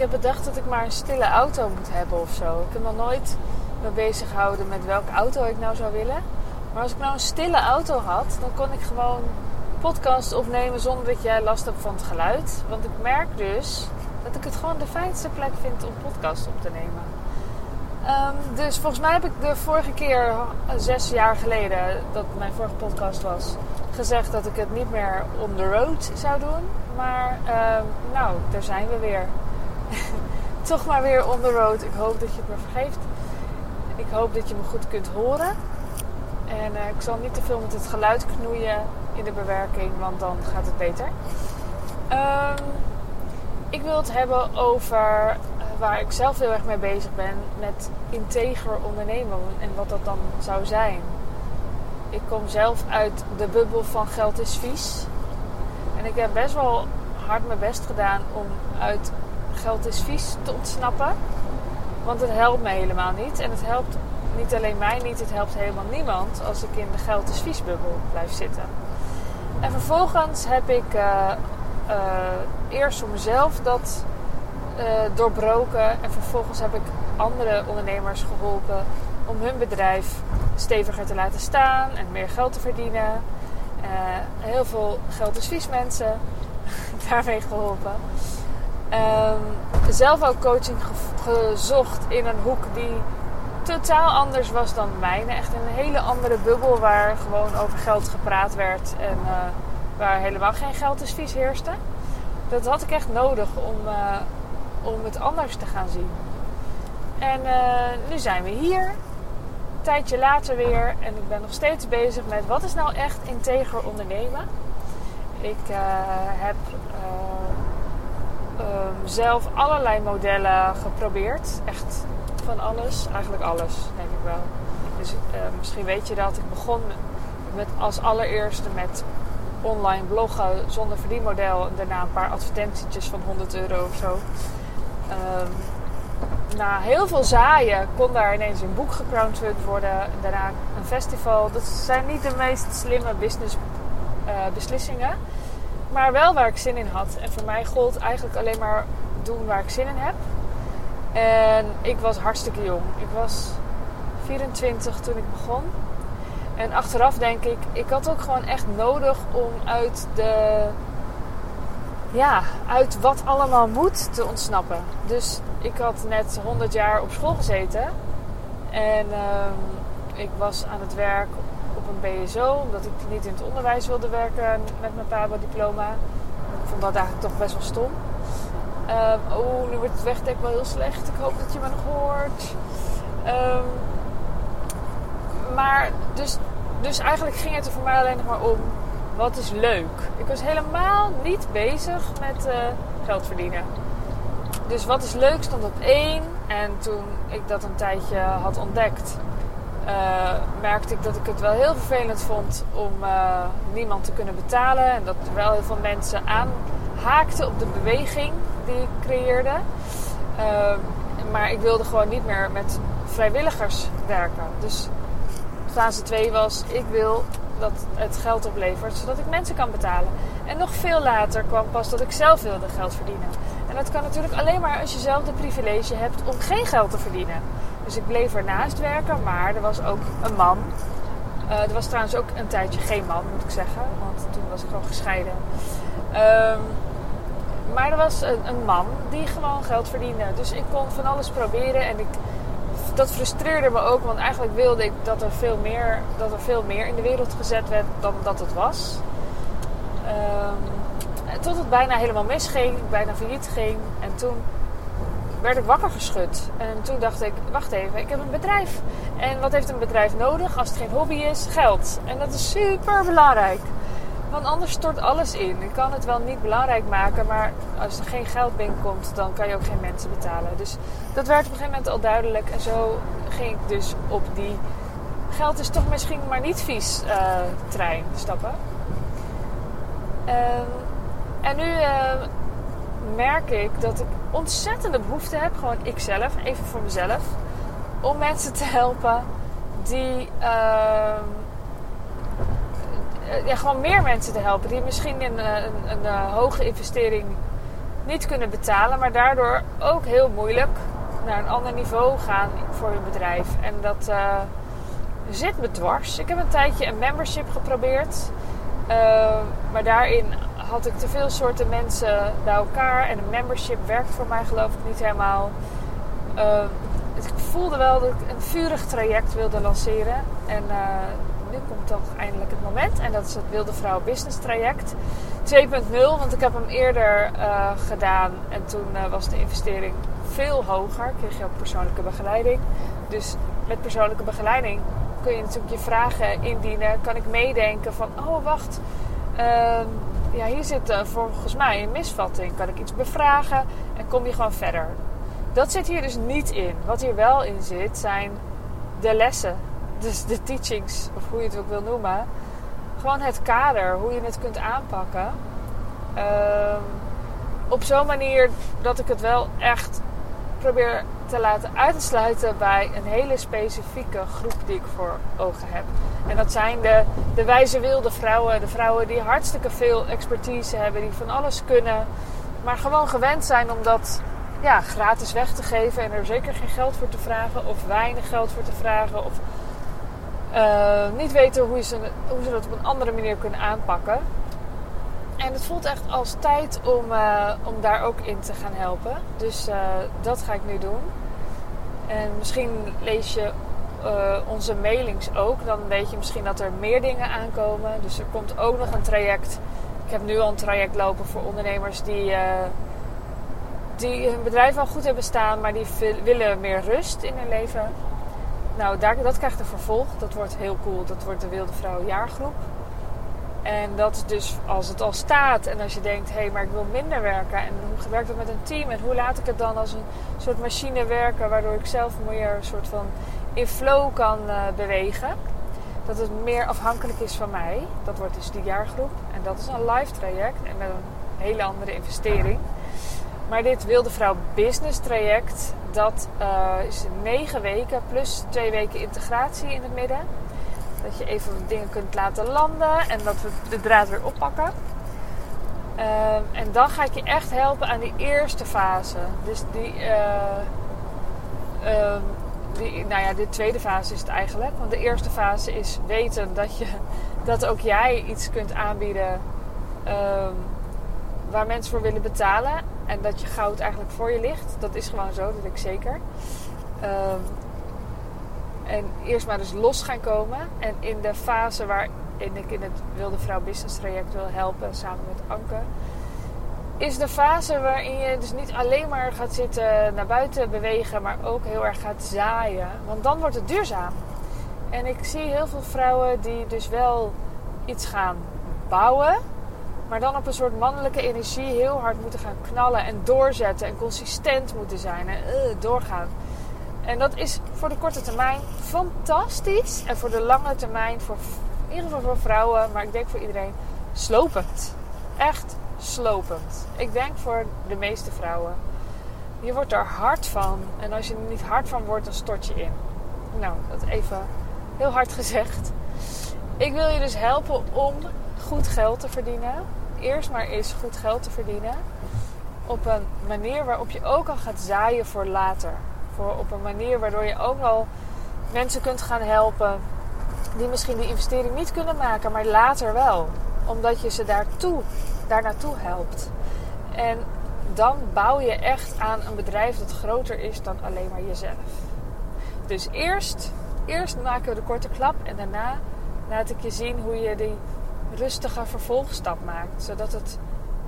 heb bedacht dat ik maar een stille auto moet hebben of zo. Ik heb nog nooit me bezig gehouden met welke auto ik nou zou willen. Maar als ik nou een stille auto had, dan kon ik gewoon podcast opnemen zonder dat jij last hebt van het geluid. Want ik merk dus dat ik het gewoon de fijnste plek vind om podcast op te nemen. Ehm, dus volgens mij heb ik de vorige keer, zes jaar geleden, dat mijn vorige podcast was, gezegd dat ik het niet meer on the road zou doen. Maar ehm, nou, daar zijn we weer. Toch maar weer on the road. Ik hoop dat je het me vergeeft. Ik hoop dat je me goed kunt horen. En uh, ik zal niet te veel met het geluid knoeien in de bewerking, want dan gaat het beter. Um, ik wil het hebben over uh, waar ik zelf heel erg mee bezig ben met integer ondernemen en wat dat dan zou zijn. Ik kom zelf uit de bubbel van geld is vies. En ik heb best wel hard mijn best gedaan om uit geld is vies te ontsnappen. Want het helpt me helemaal niet. En het helpt niet alleen mij niet, het helpt helemaal niemand als ik in de geld is vies bubbel blijf zitten. En vervolgens heb ik uh, uh, eerst voor mezelf dat uh, doorbroken. En vervolgens heb ik andere ondernemers geholpen om hun bedrijf steviger te laten staan en meer geld te verdienen. heel veel geld is vies mensen daarmee geholpen. Um, zelf ook coaching gezocht in een hoek die totaal anders was dan mijne. Echt een hele andere bubbel waar gewoon over geld gepraat werd en uh, waar helemaal geen geld is vies heerste. Dat had ik echt nodig om, uh, om het anders te gaan zien. En uh, nu zijn we hier, een tijdje later weer, en ik ben nog steeds bezig met wat is nou echt integer ondernemen. Ik heb um, zelf allerlei modellen geprobeerd. Echt van alles, eigenlijk alles, denk ik wel. Dus uh, misschien weet je dat ik begon met als allereerste met online bloggen zonder verdienmodel. En daarna een paar advertentietjes van 100 euro of zo. Um, na heel veel zaaien kon daar ineens een boek gecrowdfund worden. Daarna een festival. Dat zijn niet de meest slimme business uh, beslissingen. Maar wel waar ik zin in had. En voor mij gold eigenlijk alleen maar doen waar ik zin in heb. En ik was hartstikke jong. Ik was 24 toen ik begon. En achteraf denk ik, ik had ook gewoon echt nodig om uit de. Ja, uit wat allemaal moet te ontsnappen. Dus ik had net 100 jaar op school gezeten. En um, ik was aan het werk op een BSO, omdat ik niet in het onderwijs wilde werken met mijn PABO-diploma. Ik vond dat eigenlijk toch best wel stom. Um, oh, nu wordt het wegdek wel heel slecht. Ik hoop dat je me nog hoort. Um, maar dus, dus eigenlijk ging het er voor mij alleen nog maar om wat is leuk. Ik was helemaal niet bezig met uh, geld verdienen. Dus wat is leuk stond op één. En toen ik dat een tijdje had ontdekt, uh, merkte ik dat ik het wel heel vervelend vond om uh, niemand te kunnen betalen. En dat er wel heel veel mensen aanhaakten op de beweging die ik creëerde. Uh, maar ik wilde gewoon niet meer met vrijwilligers werken. Dus fase 2 was: ik wil dat het geld oplevert zodat ik mensen kan betalen. En nog veel later kwam pas dat ik zelf wilde geld verdienen. En dat kan natuurlijk alleen maar als je zelf de privilege hebt om geen geld te verdienen. Dus ik bleef ernaast werken, maar er was ook een man. Uh, er was trouwens ook een tijdje geen man, moet ik zeggen, want toen was ik gewoon gescheiden. Um, maar er was een, een, man die gewoon geld verdiende. Dus ik kon van alles proberen en ik, dat frustreerde me ook, want eigenlijk wilde ik dat er veel meer, dat er veel meer in de wereld gezet werd dan dat het was. Um, tot het bijna helemaal misging, bijna failliet ging. En toen werd ik wakker geschud. En toen dacht ik, wacht even, ik heb een bedrijf. En wat heeft een bedrijf nodig als het geen hobby is? Geld. En dat is super belangrijk. Want anders stort alles in. Ik kan het wel niet belangrijk maken, maar als er geen geld binnenkomt, dan kan je ook geen mensen betalen. Dus dat werd op een gegeven moment al duidelijk. En zo ging ik dus op die geld is toch misschien maar niet vies uh, trein stappen. Uh, en nu uh, merk ik dat ik ontzettende behoefte heb, gewoon ikzelf, even voor mezelf, om mensen te helpen die ehm, ja, gewoon meer mensen te helpen die misschien een, een, een, een hoge investering niet kunnen betalen, maar daardoor ook heel moeilijk naar een ander niveau gaan voor hun bedrijf. En dat zit me dwars. Ik heb een tijdje een membership geprobeerd, maar daarin had ik te veel soorten mensen bij elkaar en een membership werkt voor mij geloof ik niet helemaal. Uh, ik voelde wel dat ik een vurig traject wilde lanceren en nu komt toch eindelijk het moment. En dat is het Wilde Vrouw Business Traject 2.0. Want ik heb hem eerder uh, gedaan. En toen uh, was de investering veel hoger. Kreeg je ook persoonlijke begeleiding. Dus met persoonlijke begeleiding kun je natuurlijk je vragen indienen. Kan ik meedenken van, oh wacht. Uh, ja, hier zit uh, volgens mij een misvatting. Kan ik iets bevragen? En kom je gewoon verder. Dat zit hier dus niet in. Wat hier wel in zit zijn de lessen dus de teachings, of hoe je het ook wil noemen. Gewoon het kader, hoe je het kunt aanpakken. Um, op zo'n manier dat ik het wel echt probeer te laten uitsluiten bij een hele specifieke groep die ik voor ogen heb. En dat zijn de, de wijze wilde vrouwen. De vrouwen die hartstikke veel expertise hebben, die van alles kunnen. Maar gewoon gewend zijn om dat ja, gratis weg te geven en er zeker geen geld voor te vragen. Of weinig geld voor te vragen. Of uh, niet weten hoe ze, hoe ze dat op een andere manier kunnen aanpakken. En het voelt echt als tijd om, uh, om daar ook in te gaan helpen. Dus uh, dat ga ik nu doen. En misschien lees je onze mailings ook. Dan weet je misschien dat er meer dingen aankomen. Dus er komt ook nog een traject. Ik heb nu al een traject lopen voor ondernemers die, die hun bedrijf al goed hebben staan, maar die willen meer rust in hun leven. Nou, daar, dat krijgt een vervolg. Dat wordt heel cool. Dat wordt de Wilde Vrouw jaargroep. En dat is dus als het al staat en als je denkt, hé, hey, maar ik wil minder werken. En hoe werkt dat met een team? En hoe laat ik het dan als een soort machine werken, waardoor ik zelf meer een soort van in flow kan uh, bewegen. Dat het meer afhankelijk is van mij. Dat wordt dus de jaargroep. En dat is een live traject en met een hele andere investering. Maar dit Wilde Vrouw Business traject, dat uh, is negen weken plus twee weken integratie in het midden. Dat je even dingen kunt laten landen en dat we de draad weer oppakken. Uh, en dan ga ik je echt helpen aan die eerste fase. Dus die, uh, nou ja, de tweede fase is het eigenlijk. Want de eerste fase is weten dat, je, dat ook jij iets kunt aanbieden ehm, waar mensen voor willen betalen. En dat je goud eigenlijk voor je ligt. Dat is gewoon zo, dat ik zeker. En eerst maar eens los gaan komen. En in de fase waarin ik in het Wilde Vrouw Business traject wil helpen samen met Anke. Is de fase waarin je dus niet alleen maar gaat zitten naar buiten bewegen, maar ook heel erg gaat zaaien. Want dan wordt het duurzaam. En ik zie heel veel vrouwen die dus wel iets gaan bouwen maar dan op een soort mannelijke energie heel hard moeten gaan knallen en doorzetten en consistent moeten zijn en uh, doorgaan. En dat is voor de korte termijn fantastisch. En voor de lange termijn, voor, in ieder geval voor vrouwen, maar ik denk voor iedereen, slopend. Echt slopend. Ik denk voor de meeste vrouwen. Je wordt er hard van. En als je er niet hard van wordt, dan stort je in. Nou, dat even heel hard gezegd. Ik wil je dus helpen om goed geld te verdienen eerst maar eens goed geld te verdienen. Op een manier waarop je ook al gaat zaaien voor later. Voor op een manier waardoor je ook al mensen kunt gaan helpen die misschien die investering niet kunnen maken, maar later wel. Omdat je ze daartoe, daar naartoe helpt. En dan bouw je echt aan een bedrijf dat groter is dan alleen maar jezelf. Dus eerst, eerst maken we de korte klap en daarna laat ik je zien hoe je die rustige vervolgstap maakt. Zodat het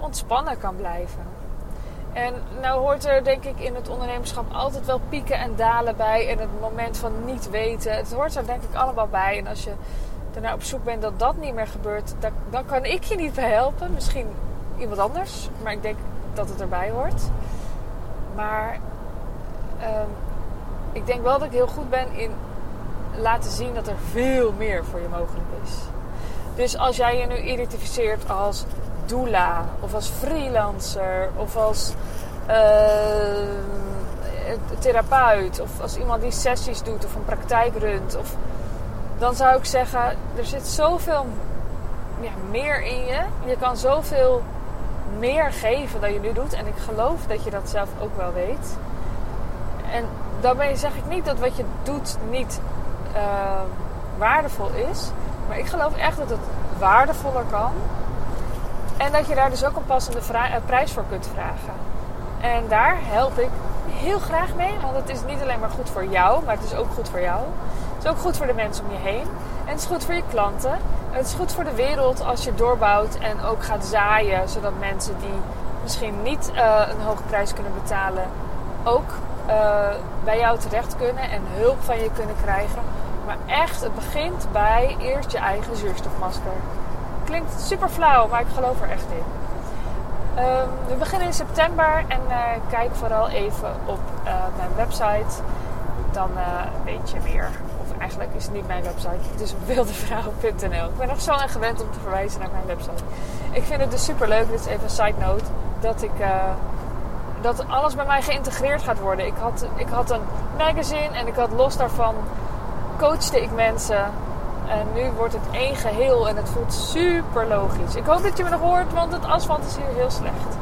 ontspannen kan blijven. En nou hoort er denk ik in het ondernemerschap altijd wel pieken en dalen bij. En het moment van niet weten. Het hoort er denk ik allemaal bij. En als je daarna op zoek bent dat dat niet meer gebeurt, dan, dan kan ik je niet helpen. Misschien iemand anders. Maar ik denk dat het erbij hoort. Maar uh, ik denk wel dat ik heel goed ben in laten zien dat er veel meer voor je mogelijk is. Dus als jij je nu identificeert als of als freelancer of als uh, therapeut of als iemand die sessies doet of een praktijk runt, of, dan zou ik zeggen: er zit zoveel ja, meer in je. Je kan zoveel meer geven dan je nu doet. En ik geloof dat je dat zelf ook wel weet. En daarmee zeg ik niet dat wat je doet niet uh, waardevol is. Maar ik geloof echt dat het waardevoller kan. En dat je daar dus ook een passende eh, prijs voor kunt vragen. En daar help ik heel graag mee. Want het is niet alleen maar goed voor jou, maar het is ook goed voor jou. Het is ook goed voor de mensen om je heen. En het is goed voor je klanten. Het is goed voor de wereld als je doorbouwt en ook gaat zaaien. Zodat mensen die misschien niet uh, een hoge prijs kunnen betalen, ook uh, bij jou terecht kunnen en hulp van je kunnen krijgen. Maar echt, het begint bij eerst je eigen zuurstofmasker. Klinkt super flauw, maar ik geloof er echt in. Um, we beginnen in september en uh, kijk vooral even op uh, mijn website. Dan uh, weet je meer. Of eigenlijk is het niet mijn website, het is wildevrouw.nl. Ik ben nog zo aan gewend om te verwijzen naar mijn website. Ik vind het dus super leuk, dit is even een side note, dat ik dat alles bij mij geïntegreerd gaat worden. Ik had, ik had een magazine en ik had los daarvan coachte ik mensen. En nu wordt het één geheel en het voelt super logisch. Ik hoop dat je me nog hoort, want het asfalt is hier heel slecht.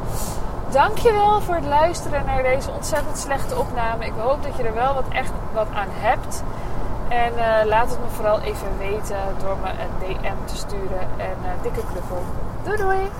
Dankjewel voor het luisteren naar deze ontzettend slechte opname. Ik hoop dat je er wel wat echt wat aan hebt. En uh, laat het me vooral even weten door me een DM te sturen. En uh, dikke knuffel. Doei doei!